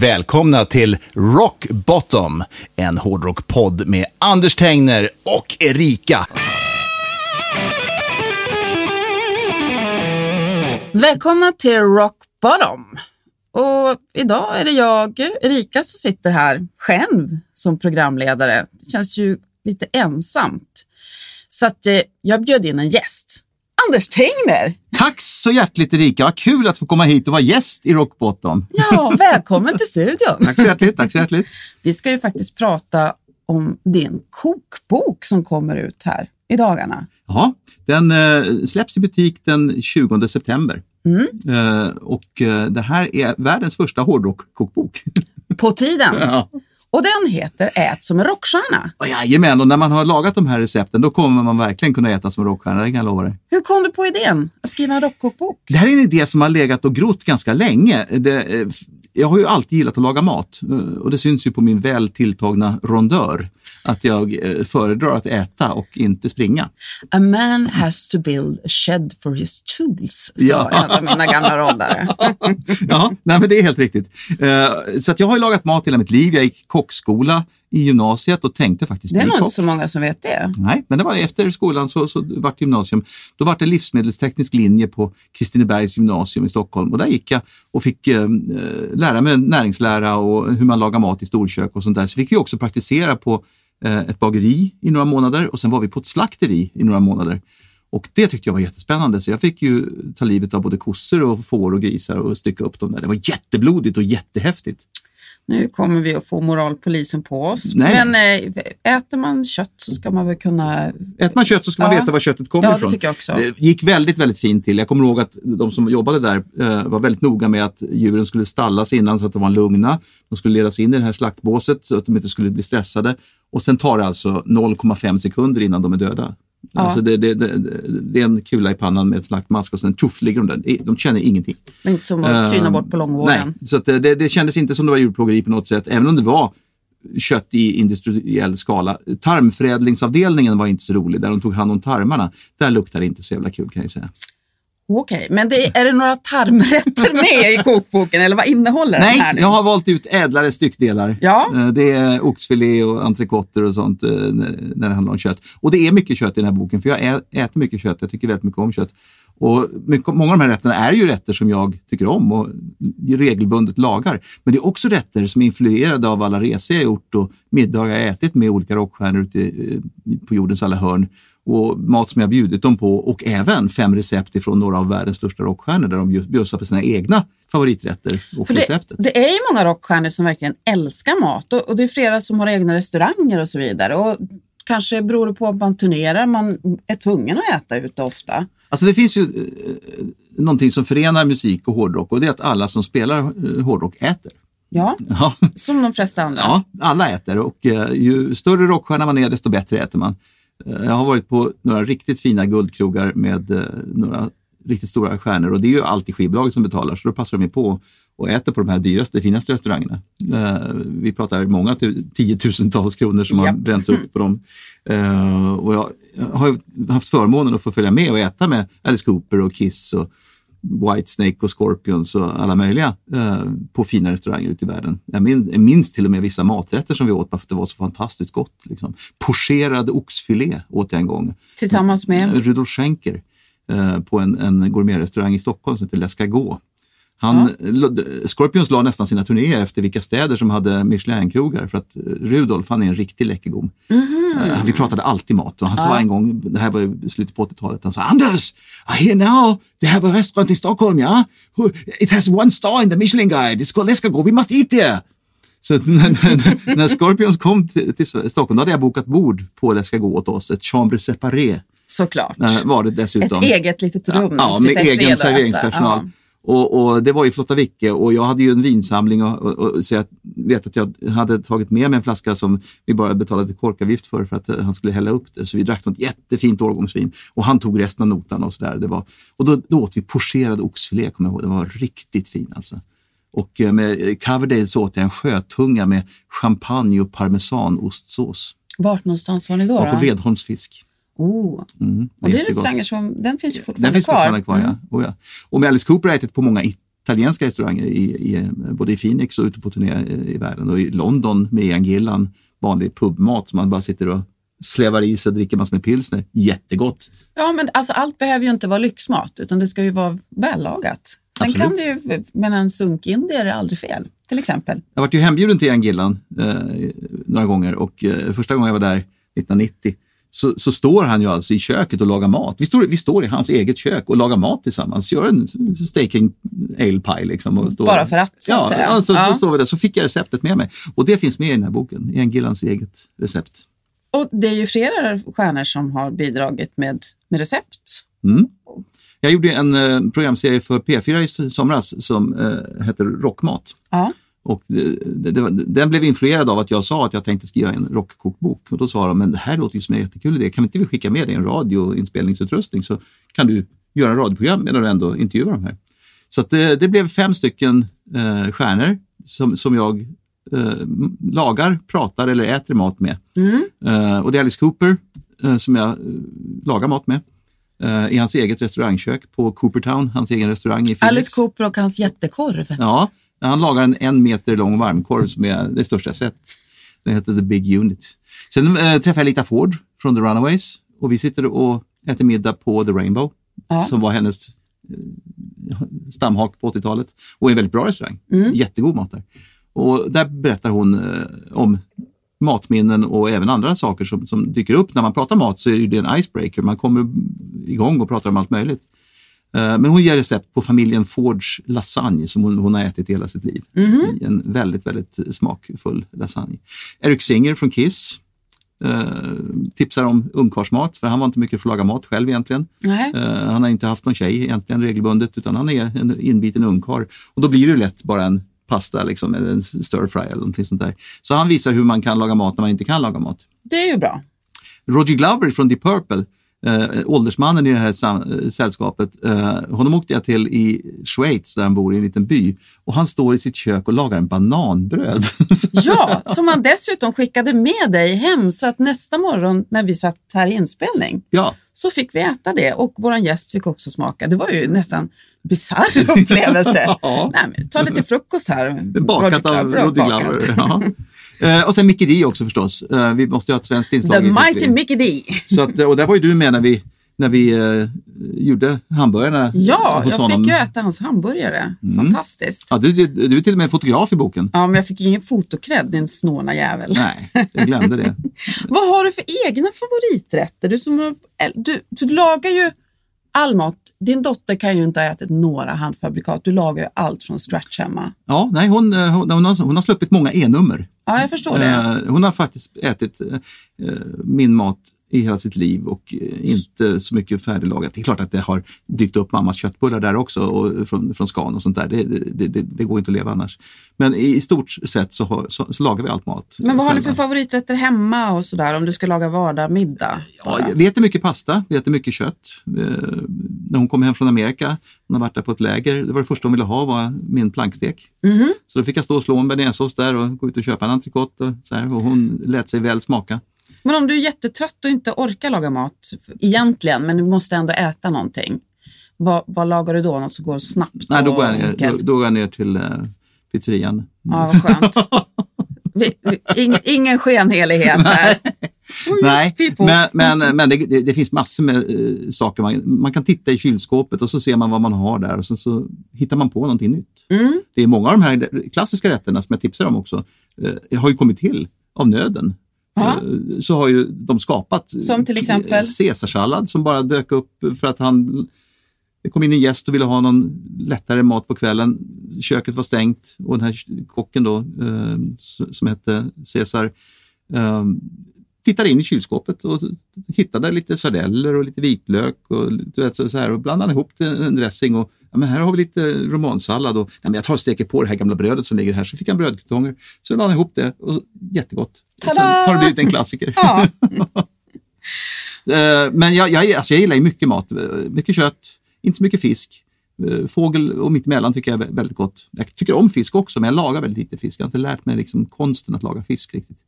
Välkomna till Rock Bottom, en hårdrockpodd med Anders Tengner och Erika. Välkomna till Rock Bottom. Och idag är det jag, Erika, som sitter här själv som programledare. Det känns ju lite ensamt. Så att eh, jag bjöd in en gäst. Anders Tengner! Tack så hjärtligt Erika, vad kul att få komma hit och vara gäst i Rock Bottom. Ja, välkommen till studion. Tack så hjärtligt, tack så hjärtligt. Vi ska ju faktiskt prata om din kokbok som kommer ut här i dagarna. Ja, den eh, släpps i butik den 20 september. Eh, och eh, det här är världens första hårdrockkokbok. På tiden. ja. Och den heter Ät som en rockstjärna. Och Jajamän, och när man har lagat de här recepten då kommer man verkligen kunna äta som rockstjärna, det kan jag lova dig. Hur kom du på idén att skriva en rockkokbok? Det här är en idé som har legat och grott ganska länge. Det, eh, jag har ju alltid gillat att laga mat eh, och det syns ju på min väl tilltagna rondör att jag eh, föredrar att äta och inte springa. A man has to build a shed for his tools, sa Ja. en av mina gamla roddare. ja, nej, men det är helt riktigt. Eh, Så jag har lagat mat hela mitt liv. Jag gick kockskola i gymnasiet och tänkte faktiskt Det är nog inte så många som vet det. Nej, men det var efter skolan så, så vart det gymnasium. Då var det livsmedelsteknisk linje på Kristinebergs gymnasium i Stockholm och där gick jag och fick eh, lära mig näringslära och hur man lagar mat i storkök och sånt där. Så fick vi också praktisera på eh, ett bageri i några månader och sen var vi på ett slakteri i några månader. Och det tyckte jag var jättespännande så jag fick ju ta livet av både kossor och får och grisar och stycka upp dem där. Det var jätteblodigt och jättehäftigt. Nu kommer vi att få moralpolisen på oss. Nej. Men eh, äter man kött så ska man väl kunna... Äter man kött så ska man Ja. veta var köttet kommer Ja, det ifrån. tycker jag också. Det gick väldigt, väldigt fint till. Jag kommer ihåg att de som jobbade där eh, var väldigt noga med att djuren skulle stallas innan så att de var lugna. De skulle ledas in i det här slaktbåset så att de inte skulle bli stressade. Och sen tar det alltså 0,5 sekunder innan de är döda. Ja. Alltså det, det, det, det är en kula i pannan med ett slaktmask och sen tuff ligger de där. De känner ingenting. Det är inte som att tyna Eh, bort på långvården. Nej, så det, det, det kändes inte som det var djurplågeri på något sätt, även om det var kött i industriell skala. Tarmförädlingsavdelningen var inte så rolig, där de tog hand om tarmarna. Där luktar det inte så jävla kul kan jag säga. Okej, men det, är det några tarmrätter med i kokboken eller vad innehåller den här Nej, jag har valt ut ädlare styckdelar. Ja. Eh, Det är oxfilé och entrecoter och sånt eh, när det handlar om kött. Och det är mycket kött i den här boken, för jag äter mycket kött. Jag tycker väldigt mycket om kött. Och mycket, många av de här rätterna är ju rätter som jag tycker om och regelbundet lagar. Men det är också rätter som är influerade av alla resor jag gjort och middagar jag ätit med olika rockstjärnor ute på jordens alla hörn. Och mat som jag bjudit dem på och även fem recept ifrån några av världens största rockstjärnor där de bjus- bjussar på sina egna favoriträtter och För det, receptet. det är ju många rockstjärnor som verkligen älskar mat och, och det är flera som har egna restauranger och så vidare. Och kanske beror det på att man turnerar, man är tvungen att äta ute ofta. Alltså det finns ju eh, någonting som förenar musik och hårdrock och det är att alla som spelar eh, hårdrock äter. Ja, Ja, som de flesta andra. ja alla äter och eh, ju större rockstjärna man är desto bättre äter man. Jag har varit på några riktigt fina guldkrogar med eh, några riktigt stora stjärnor och det är ju alltid skivbolaget som betalar så då passar de ju på och äter på de här dyraste, finaste restaurangerna. Eh, vi pratar många tiotusentals kronor som har Japp. bränts upp på dem. Eh, och jag har haft förmånen att få följa med och äta med Alice Cooper och Kiss och Whitesnake och Scorpions och alla möjliga eh, på fina restauranger ute i världen. Jag minns, jag minns till och med vissa maträtter som vi åt bara för att det var så fantastiskt gott. Liksom. Pocherad oxfilé åt jag en gång. Tillsammans med? Rudolf Schenker eh, på en, en gourmetrestaurang i Stockholm som heter L'Escargot. Han, Scorpions la nästan sina turnéer efter vilka städer som hade Michelin-krogar för att Rudolf han är en riktig läckergom. Mm. vi pratade alltid mat och han sa en gång, det här var i slutet på 80-talet, han sa Anders, I hear now, they have a restaurant in Stockholm, ja? It has one star in the Michelin guide, it's called Escargot, we must eat there. Så när, när, när, Scorpions kom till, till, Stockholm då hade jag bokat bord på L'escargot åt oss, ett chambre séparé. Såklart. Var det dessutom. Ett eget litet rum. Ja, med egen serveringspersonal. Ja. Och, och, det var ju Flotta Vicke och jag hade ju en vinsamling och, och, och, så jag vet att jag hade tagit med mig en flaska som vi bara betalade korkavgift för för att eh, han skulle hälla upp det. Så vi drack något jättefint årgångsvin och han tog resten av notan och sådär. Och då, då åt vi pocherad oxfilé, kommer jag ihåg. Den var riktigt fin alltså. Och eh, med Coverdale så åt jag en sjötunga med champagne och parmesanostsås. Vart någonstans var ni då? då? På Vedholms fisk. Oh. Mm, och det är restauranger som, den finns ju fortfarande den finns kvar. Fortfarande kvar mm. ja. Oh, ja. Och med Alice Cooper har jag ätit på många italienska restauranger, i, i, både i Phoenix och ute på turné i världen. Och i London med Ian Gillan, vanlig pubmat som man bara sitter och slevar i sig och dricker massor med pilsner. Jättegott! Ja, men alltså, allt behöver ju inte vara lyxmat, utan det ska ju vara vällagat. Sen Absolut. kan det ju, men en sunkindier är aldrig fel, till exempel. Jag varit ju hembjuden till Ian Gillan eh, några gånger och eh, första gången jag var där 1990 så, så, står han ju alltså i köket och lagar mat. Vi står, vi står i hans eget kök och lagar mat tillsammans. Gör en staking ale pie. Liksom och står, Bara för att, så ja. Alltså, ja. Så står vi där. Så fick jag receptet med mig. Och det finns med i den här boken, Ian Gillans eget recept. Och det är ju flera stjärnor som har bidragit med, med recept. Mm. Jag gjorde en eh, programserie för P4 i somras som eh, heter Rockmat. Ja. Och det, det, den blev influerad av att jag sa att jag tänkte skriva en rockkokbok. Och då sa de, men det här låter ju som en jättekul idé. Kan vi inte skicka med dig en radioinspelningsutrustning så kan du göra radioprogram medan du ändå intervjuar de här. Så det, det, blev fem stycken eh, stjärnor som, som jag eh, lagar, pratar eller äter mat med. Mm. Eh, och det är Alice Cooper eh, som jag eh, lagar mat med eh, i hans eget restaurangkök på Coopertown, hans egen restaurang i Phoenix. Alice Cooper och hans jättekorv. Ja, han lagar en en meter lång varmkorv som är det största jag sett. Den heter The Big Unit. Sen äh, träffade jag Lita Ford från The Runaways och vi sitter och äter middag på The Rainbow ja. som var hennes äh, stamhak på 80-talet och en väldigt bra restaurang. Mm. Jättegod mat där. Och där berättar hon äh, om matminnen och även andra saker som, som dyker upp. När man pratar mat så är det en icebreaker, man kommer igång och pratar om allt möjligt. Eh, men hon ger recept på familjen Fords lasagne som hon, hon har ätit hela sitt liv. Mm. En väldigt, väldigt smakfull lasagne. Eric Singer från Kiss eh, tipsar om ungkarlsmat, för han var inte mycket för att laga mat själv egentligen. Eh, han har inte haft någon tjej egentligen regelbundet, utan han är en inbiten ungkarl. Och då blir det lätt bara en pasta, liksom, en stir fry eller någonting sånt där. Så han visar hur man kan laga mat när man inte kan laga mat. Det är ju bra. Roger Glover från Deep Purple eh, åldersmannen i det här sam- sällskapet, eh, honom åkte jag till i Schweiz där han bor i en liten by och han står i sitt kök och lagar en bananbröd. ja, som han dessutom skickade med dig hem så att nästa morgon när vi satt här i inspelning ja. så fick vi äta det och vår gäst fick också smaka. Det var ju nästan bisarr upplevelse. ja. Nej, ta lite frukost här. Bakat av Roddy Glover. Ja. Eh, och sen Mickey D också förstås. Eh, vi måste ju ha ett svenskt inslag. The Mighty Mickey D. Så att, och där var ju du med när vi, när vi eh, gjorde hamburgarna Ja, jag honom. fick ju äta hans hamburgare. Mm. Fantastiskt. Ja, du, du, du är till och med fotograf i boken. Ja, men jag fick ingen fotokrädd, din snåna jävel. Nej, jag glömde det. Vad har du för egna favoriträtter? Du, som, du, du lagar ju all mat. Din dotter kan ju inte ha ätit några handfabrikat. Du lagar ju allt från scratch hemma. Ja, nej, hon, hon, hon, har, hon har sluppit många E-nummer. Ja, jag förstår det. Eh, hon har faktiskt ätit eh, min mat i hela sitt liv och eh, inte så mycket färdiglagat. Det är klart att det har dykt upp mammas köttbullar där också och från, från Scan och sånt där. Det, det, det, det, går inte att leva annars. Men i stort sett så, har, så, så lagar vi allt mat. Men vad har ni för favoriträtter hemma och sådär om du ska laga vardag middag? Ja, vi äter mycket pasta, vi äter mycket kött. Eh, när hon kom hem från Amerika, hon har varit där på ett läger, det var det första hon ville ha var min plankstek. Mm. Så då fick jag stå och slå en bearnaisesås där och gå ut och köpa en entrecote och, så här, och hon lät sig väl smaka. Men om du är jättetrött och inte orkar laga mat egentligen, men du måste ändå äta någonting. Vad, vad lagar du då? Något som går snabbt? Nej, då går jag ner, då, då går jag ner till eh, pizzerian. Ja, vad skönt. Vi, vi, ing, ingen skenhelighet här. Nej, på. men, men, men det, det, det finns massor med eh, saker. Man, man kan titta i kylskåpet och så ser man vad man har där och så, så hittar man på någonting nytt. Mm. Det är många av de här klassiska rätterna som jag tipsar om också, eh, har ju kommit till av nöden. Ja. Eh, Så har ju de skapat Som till exempel? eh, caesarsallad som bara dök upp för att han det kom in en gäst och ville ha någon lättare mat på kvällen. Köket var stängt och den här kocken då, eh, som hette Caesar, eh, tittade in i kylskåpet och hittade lite sardeller och lite vitlök och, du vet, så här, och blandade ihop en dressing. Och, ja, men här har vi lite romansallad och ja, men jag tar och steker på det här gamla brödet som ligger här. Så fick han brödkartonger. Så lade han ihop det och jättegott. Och sen Tada! har det blivit en klassiker. Ja. Eh, Men jag, jag, alltså jag gillar ju mycket mat. Mycket kött, inte så mycket fisk. Eh, Fågel och mittemellan tycker jag är vä- väldigt gott. Jag tycker om fisk också, men jag lagar väldigt lite fisk. Jag har inte lärt mig liksom konsten att laga fisk riktigt.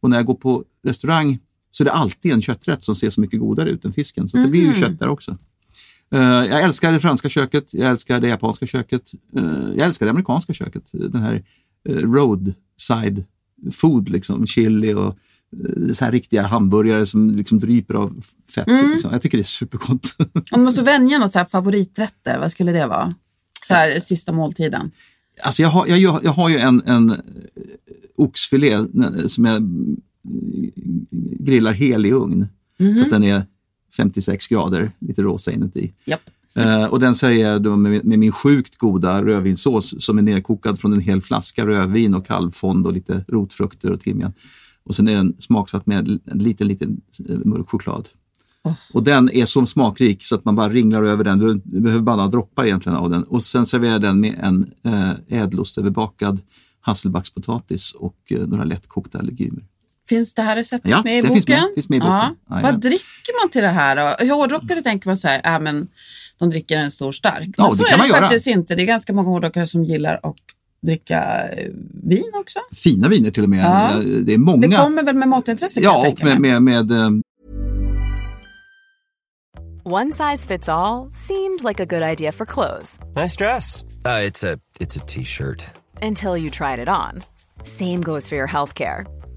Och när jag går på restaurang så är det alltid en kötträtt som ser så mycket godare ut än fisken. Så det blir ju kött där också. Eh, Jag älskar det franska köket, jag älskar det japanska köket, eh, jag älskar det amerikanska köket. Den här eh, roadside food, liksom, chili och så här riktiga hamburgare som liksom dryper av fett. Liksom. Jag tycker det är supergott. Om du måste välja något så här favoriträtter, vad skulle det vara? Så här sista måltiden. Alltså jag, har, jag, jag har ju en, en oxfilé som jag mm, grillar hel i ugn. Så att den är 56 grader, lite rosa inuti. Japp. Eh, och den serverar jag då med, med min sjukt goda rödvinssås som är nerkokad från en hel flaska rödvin och kalvfond och lite rotfrukter och timjan. Och sen är den smaksatt med en liten, liten eh, mörk choklad. Och den är så smakrik så att man bara ringlar över den. Du, du behöver bara några droppar egentligen av den. Och sen serverar jag den med en eh, ädelostöverbakad hasselbackspotatis och eh, några lättkokta legumer. Finns det här receptet Ja, med i det boken? finns med. Finns med i boken. Ja. Jajamän. Vad dricker man till det här då? Hårdrockare tänker man så här, äh, men de dricker en stor stark. Men Ja, så det är kan det man göra. faktiskt inte. Det är ganska många hårdrockare som gillar att dricka eh, vin också. Fina viner till och med. Ja. Det är många. Det kommer väl med matintresse kan jag ja, och med, med, med eh, One size fits all seemed like a good idea for clothes Nice dress. Uh, it's a it's a t-shirt. until you tried it on. Same goes for your healthcare.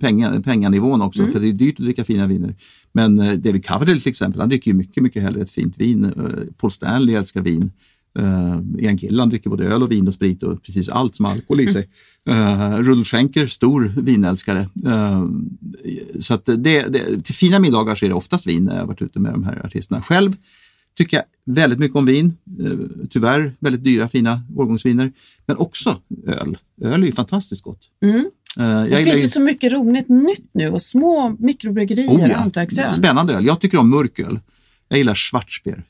penga, penganivån också, Mm. för det är dyrt att dricka fina viner. Men eh, David Coverdale till exempel, han dricker ju mycket, mycket hellre ett fint vin. Eh, Paul Stanley älskar vin. Uh, Ian Gillan dricker både öl och vin och sprit och precis allt som alkohol i sig. Uh, Rudolf Schenker, stor vinälskare. Eh, så att det, det, till fina middagar så är det oftast vin när jag varit ute med de här artisterna. Själv tycker jag väldigt mycket om vin. Eh, tyvärr väldigt dyra fina årgångsviner. Men också öl. Öl är ju fantastiskt gott. Eh, jag Det finns ju- så mycket roligt nytt nu och små mikrobryggerier Oh ja. hantverksöl. Spännande öl. Jag tycker om mörköl. Jag gillar Schwarzbier.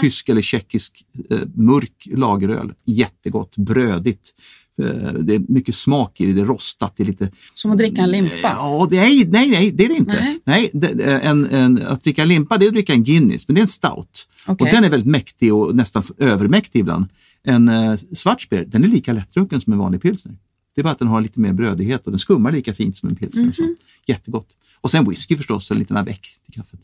Tysk eller tjeckisk eh, mörk lageröl. Jättegott, brödigt. Eh, det är mycket smak i det, det är rostat. Det är lite... Som att dricka en limpa. Ja, är, nej, nej, det är det inte. Nej. Nej. det, en, en, att dricka limpa det är att dricka en Guinness, men det är en stout. Okej. Och den är väldigt mäktig och nästan övermäktig ibland. En eh, Schwarzbier, den är lika lättdrucken som en vanlig pilsner. Det är bara att den har lite mer brödighet och den skummar lika fint som en pilsner. och så. Jättegott. Och sen whisky förstås, en liten avec till kaffet.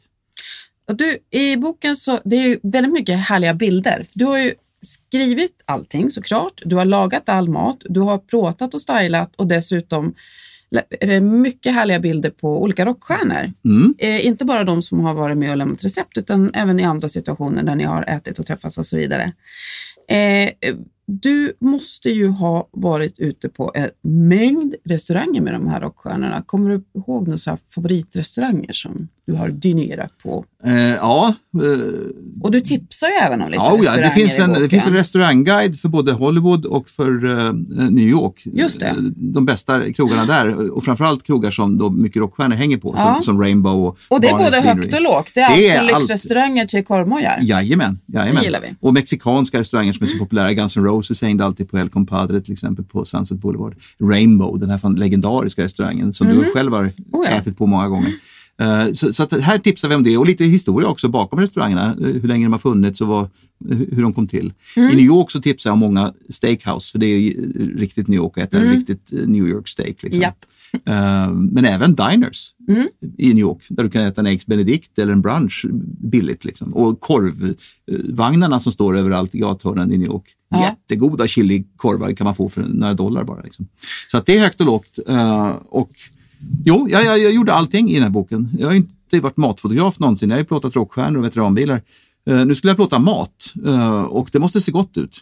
Och du, I boken så det är ju väldigt mycket härliga bilder. Du har ju skrivit allting såklart. Du har lagat all mat, du har plåtat och stylat och dessutom mycket härliga bilder på olika rockstjärnor. Mm. Eh, inte bara de som har varit med och lämnat recept utan även i andra situationer där ni har ätit och träffats och så vidare. Eh, du måste ju ha varit ute på en mängd restauranger med de här rockstjärnorna. Kommer du ihåg några favoritrestauranger som du har dynerat på? Eh, ja, eh, Och du tipsar ju även om lite ja, ja, det restauranger finns, en, det finns en restaurangguide för både Hollywood och för eh, New York. Just det. Eh, De bästa krogarna där och framförallt krogar som då mycket rockstjärnor hänger på, Ja. som, som Rainbow och Och det är både högt och lågt. Det är, Det är allt lyxrestauranger till korvmojar. Jajamän, jajamän. Det gillar vi. Och mexikanska restauranger som är så populära. Guns N' Roses hängde alltid på El Compadre till exempel på Sunset Boulevard. Rainbow, den här legendariska restaurangen som du själv har Oh ja. ätit på många gånger. Eh, Så, så här tipsar vi om det och lite historia också bakom restaurangerna. eh, Hur länge de har funnits och vad, hur hur de kom till. Mm. I New York så tipsar jag om många steakhouse för det är riktigt New York att äta riktigt eh, New York steak. Liksom. Mm. Eh, Men även diners Mm. i New York där du kan äta en Eggs Benedict eller en brunch billigt. Liksom. Och korvvagnarna som står överallt i gathörnen i New York. Ja. Jättegoda chilikorvar kan man få för några dollar bara. Liksom. Så att det är högt och lågt. Eh, och Jo, jag, jag, jag gjorde allting i den här boken. Jag har inte varit matfotograf någonsin. Jag har ju plåtat rockstjärnor och veteranbilar. Eh, nu skulle jag plåta mat eh, och det måste se gott ut.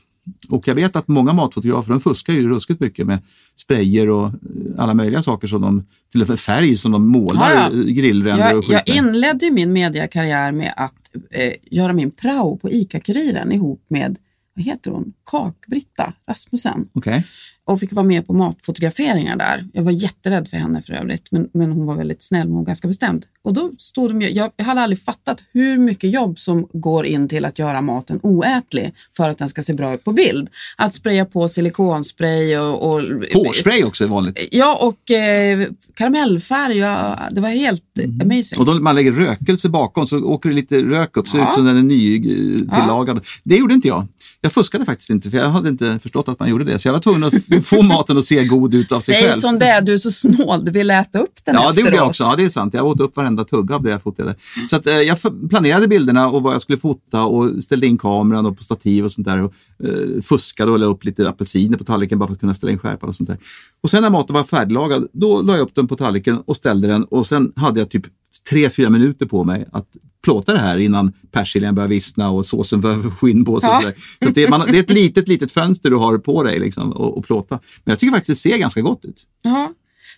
Och jag vet att många matfotografer de fuskar ju ruskigt mycket med sprayer och eh, alla möjliga saker som de, till och med färg som de målar Ja, ja. grillränder och skit jag inledde min mediakarriär med att eh, göra min prao på ICA-Kuriren ihop med, vad heter hon, Kak-Britta Rasmussen. Okej. Och fick vara med på matfotograferingar där. Jag var jätterädd för henne för övrigt, men, men hon var väldigt snäll och ganska bestämd. Och då stod de jag, jag hade aldrig fattat hur mycket jobb som går in till att göra maten oätlig för att den ska se bra ut på bild. Att spraya på silikonspray och... och Hårspray också är vanligt. Ja, och eh, karamellfärg. Ja, det var helt Mm. amazing. Och då man lägger rökelse bakom så åker det lite rök upp, ser Ja. ut som den är nytillagad. Det gjorde inte jag. Jag fuskade faktiskt inte för jag hade inte förstått att man gjorde det. Så jag var tvungen att få maten att se god ut av sig Säg själv. som det är, du är så snål, du vill äta upp den Ja, det efteråt. gjorde jag också. Ja, det är sant. Jag åt upp varenda tugga av det jag fotade. Så att, eh, jag planerade bilderna och vad jag skulle fota och ställde in kameran och på stativ och sånt där. Och, eh, fuskade och la upp lite apelsiner på tallriken bara för att kunna ställa in skärpan och sånt där. Och sen när maten var färdiglagad, då la jag upp den på tallriken och ställde den och sen hade jag typ tre, fyra minuter på mig att plåta det här innan persiljan börjar vissna och såsen börjar få skinn på sig. och Ja. sådär. Så det, man, det är ett litet, litet fönster du har på dig liksom, och, och plåta. Men jag tycker faktiskt det ser ganska gott ut. Ja,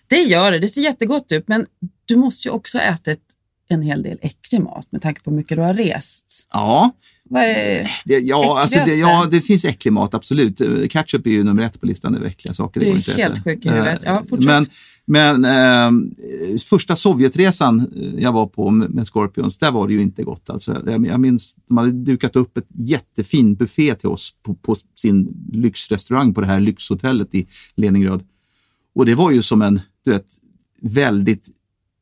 det gör det. Det ser jättegott ut, men du måste ju också äta ett, en hel del äcklig mat med tanke på hur mycket du har rest. Ja, Vad är det? Det, ja, alltså det, ja, det finns äcklig mat, absolut. Ketchup är ju nummer ett på listan över äckliga saker. Du är inte helt äta. sjuk i huvudet. Ja, Eh, fortsätt. men men eh, första Sovjetresan eh, jag var på med, med Scorpions, där var det ju inte gott. Alltså, jag, jag minns, de hade dukat upp ett jättefin buffé till oss på, på sin lyxrestaurang på det här lyxhotellet i Leningrad. Och det var ju som en, du vet, väldigt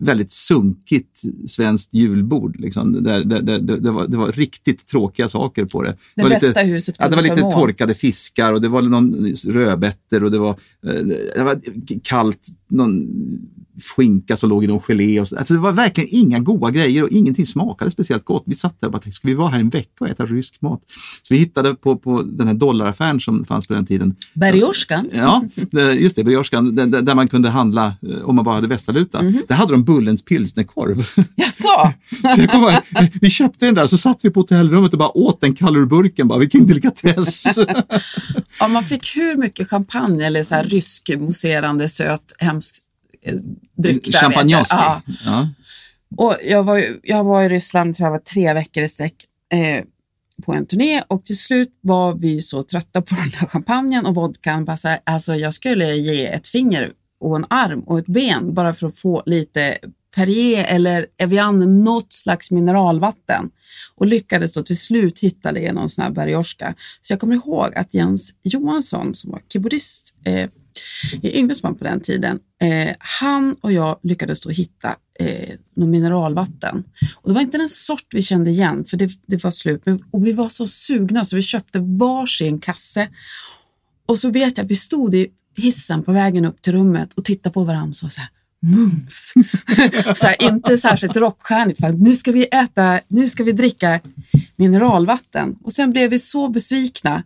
väldigt sunkigt svenskt julbord. Liksom. Där, där, där, det, var, det var riktigt tråkiga saker på det. Det var bästa lite, huset ja, Det var lite förmå. torkade fiskar och det var någon rödbetor och det var, eh, det var kallt, någon skinka som låg i någon gelé. Och så. Alltså, det var verkligen inga goda grejer och ingenting smakade speciellt gott. Vi satt där och bara tänkte, ska vi vara här en vecka och äta rysk mat? Så vi hittade på, på den här dollaraffären som fanns på den tiden. Bergorskan? Ja, just det, Bergorskan, där, där- man kunde handla eh, om man bara hade västvaluta. Mhm. Där hade de Bullens pilsnerkorv. Jaså? Så kommer vi köpte den där så satt vi på hotellrummet och bara åt den kall ur burken. Bara, vilken delikatess! Ja, man fick hur mycket champagne eller så här rysk mousserande söt hemsk eh, dryck där. vet jag. Champagnoski. Ja. Ja. Och jag, var, jag var i Ryssland tror jag var tre veckor i sträck eh, på en turné och till slut var vi så trötta på den här champagnen och vodkan. Bara så här, alltså jag skulle ge ett finger och en arm och ett ben bara för att få lite Perrier eller Evian, något slags mineralvatten. Och lyckades då till slut hitta det i någon sån här bergorska. Så jag kommer ihåg att Jens Johansson som var keyboardist eh, i Yngvesman på den tiden Eh, han och jag lyckades då hitta eh, någon mineralvatten. Och det var inte den sort vi kände igen, för det, det var slut. Men, och vi var så sugna så vi köpte varsin kasse. Och så vet jag att vi stod i hissen på vägen upp till rummet och tittade på varandra och sa så här, mums. så här, inte särskilt rockstjärnigt, för nu ska vi äta, nu ska vi dricka mineralvatten. Och sen blev vi så besvikna,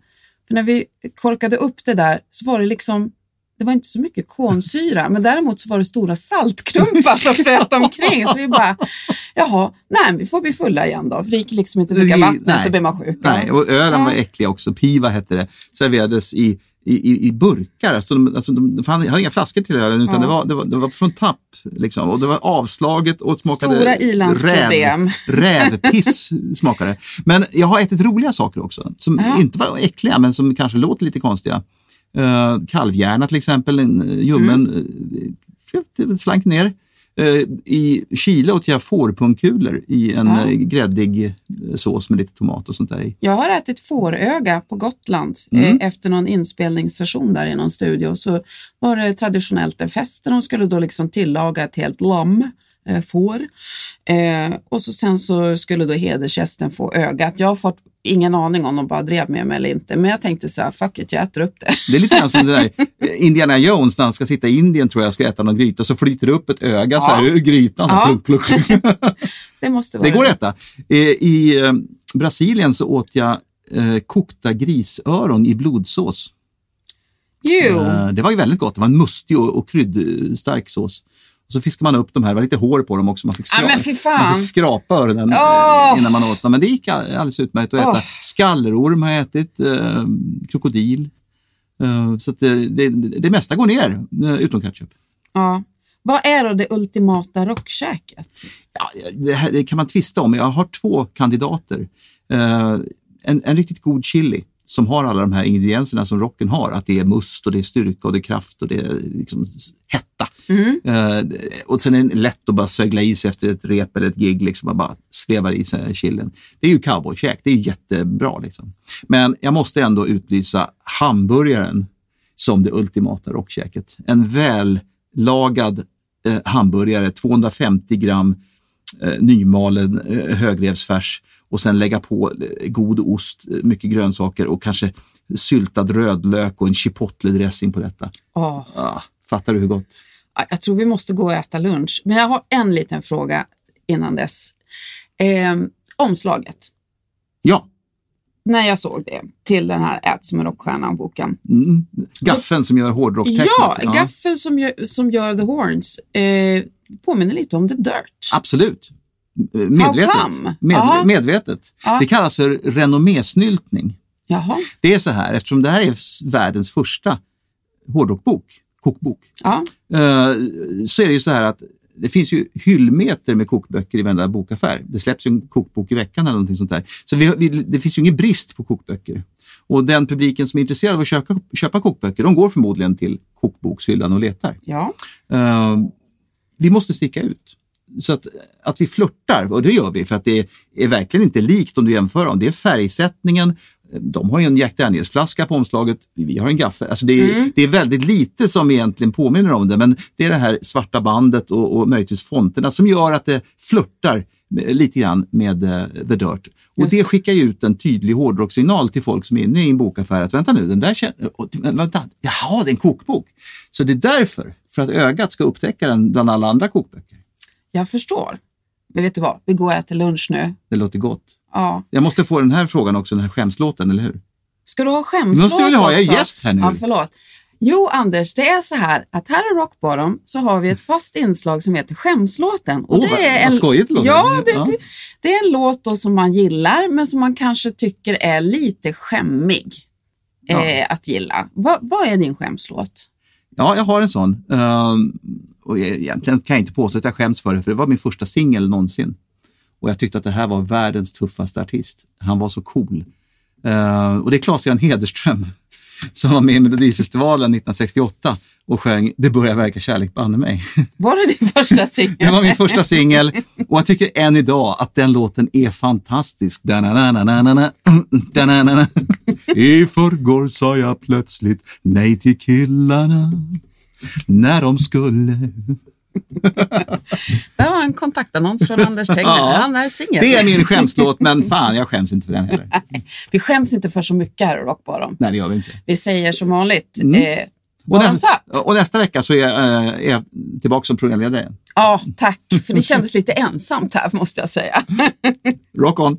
för när vi korkade upp det där så var det liksom det var inte så mycket kolsyra, men däremot så var det stora saltkrumpar som flöt omkring. Så vi bara, jaha, nej, vi får bli fulla igen då. För det gick liksom inte att dricka vattnet, då blir man sjuk. Nej, och ölen Ja. var äcklig också. Piva hette det. Serverades i, i, i, i burkar. Alltså, de, alltså, de, de hade inga flaskor till ölen, utan Ja. det, var, det, var, det var från tapp. Liksom. Och det var avslaget och smakade Stora ilandsproblem. räv, rävpiss. smakade. Men jag har ätit roliga saker också, som Ja. inte var äckliga, men som kanske låter lite konstiga. Uh, kalvhjärna till exempel, en eh, ljummen, mm. slank ner. Eh, I Chile åt jag fårpungkulor i en Ja. eh, gräddig eh, sås med lite tomat och sånt där i. Jag har ätit fåröga på Gotland Mm. eh, efter någon inspelningssession där i någon studio. Så var det traditionellt en fest där de skulle då liksom tillaga ett helt lamm, eh, får. Eh, och så sen så skulle då hedersgästen få ögat. Jag har fått ingen aning om de bara drev med mig eller inte, men jag tänkte så här, fuck it, jag äter upp det. Det är lite grann som det där Indiana Jones när han ska sitta i Indien tror jag ska äta någon gryta så flyter det upp ett öga så här Ja. ur grytan. Ja. plunk, plunk. Det måste vara Det går att äta. Eh, I eh, Brasilien så åt jag eh, kokta grisöron i blodsås. Jo. Det var ju väldigt gott. Det var en mustig och, och kryddstark sås. Och så fiskade man upp de här, det var lite hår på dem också. Man fick, fy fan. man fick skrapa öronen Åh. innan man åt dem. Men det gick all- alldeles utmärkt att äta. Åh. Skallorm har jag ätit, eh, krokodil. Eh, så det, det, det mesta går ner, eh, utom ketchup. Ja. Vad är då det ultimata rockkäket? Ja, det, här, det kan man tvista om. Jag har två kandidater. Eh, en, en riktigt god chili som har alla de här ingredienserna som rocken har. Att det är must och det är styrka och det är kraft och det är liksom hetta. Eh, och sen är det lätt att bara sögla i sig efter ett rep eller ett gig. Liksom, och bara slevar i sig chilin. Det är ju cowboykäk, det är jättebra. Liksom. Men jag måste ändå utlysa hamburgaren som det ultimata rockkäket. En vällagad eh, hamburgare, 250 gram eh, nymalen eh, högrevsfärs och sen lägga på eh, god ost, eh, mycket grönsaker och kanske syltad rödlök och en chipotle-dressing på detta. Åh. Ah, fattar du hur gott? Ja, Jag tror vi måste gå och äta lunch. Men jag har en liten fråga innan dess. Eh, omslaget. Ja, När jag såg det till den här Ät som en rockstjärna-boken. mm. gaffeln som gör hårdrocktecknet. Ja, Gaffel som gör, som gör The Horns eh, påminner lite om The Dirt. Absolut. Medvetet. come? Med, Ja. medvetet. Ja. Det kallas för renommésnyltning. Jaha. Det är så här, eftersom det här är världens första hårdrockbok, kokbok, Ja. eh, så är det ju så här att det finns ju hyllmeter med kokböcker i varenda bokaffär. Det släpps ju en kokbok i veckan eller någonting sånt där. Så vi, vi, det finns ju ingen brist på kokböcker. Och den publiken som är intresserad av att köpa, köpa kokböcker, de går förmodligen till kokbokshyllan och letar. ja. Eh, vi måste sticka ut. Så att, att vi flörtar, och det gör vi för att det är verkligen inte likt om du jämför dem. Det är färgsättningen, de har ju en Jack Daniels-flaska på omslaget, vi har en gaffel. Alltså det, är, det är väldigt lite som egentligen påminner om det, men det är det här svarta bandet och, och möjligtvis fonterna som gör att det flörtar lite grann med eh, The Dirt. Och Just det skickar ju ut en tydlig hårdrockssignal till folk som är inne i en bokaffär att vänta nu, den där känner, och, vänta, jaha, det är en kokbok. Så det är därför, för att ögat ska upptäcka den bland alla andra kokböcker. Jag förstår. Men vet du vad? Vi går och äter lunch nu. Det låter gott. Ja. Jag måste få den här frågan också, den här skämslåten, eller hur? Ska du ha skämslåt måste väl ha, jag är gäst här nu. Ja, förlåt. Jo, Anders, det är så här att här i Rock Bottom så har vi ett fast inslag som heter Skämslåten. Och Åh, vad- vad skojigt det låter. ja, det, Ja. Det, det är en låt då som man gillar, men som man kanske tycker är lite skämmig Ja. eh, att gilla. Va, vad är din skämslåt? Ja, jag har en sån. Ehm, och jag- egentligen kan jag inte påstå att jag skäms för det, för det var min första singel någonsin. Och jag tyckte att det här var världens tuffaste artist. Han var så cool. Ehm, och det är Claes-Göran Hederström som var med i Melodifestivalen 1968 och sjöng Det börjar verka kärlek banne mig. Var det din första singel? Det var min första singel och jag tycker än idag att den låten är fantastisk. I förrgår sa jag plötsligt nej till killarna. När de skulle. Det var en kontaktannons från Anders Tegnell. Ja. Han är singel. Det är min skämslåt, men fan jag skäms inte för den heller. Vi skäms inte för så mycket här i Rock Bottom. Nej, det gör vi inte. Vi säger som vanligt. Mm. Eh, Och, nästa, och nästa vecka så är jag, eh, är jag tillbaka som programledare igen. Ja, tack. För det kändes lite ensamt här måste jag säga. Rock on!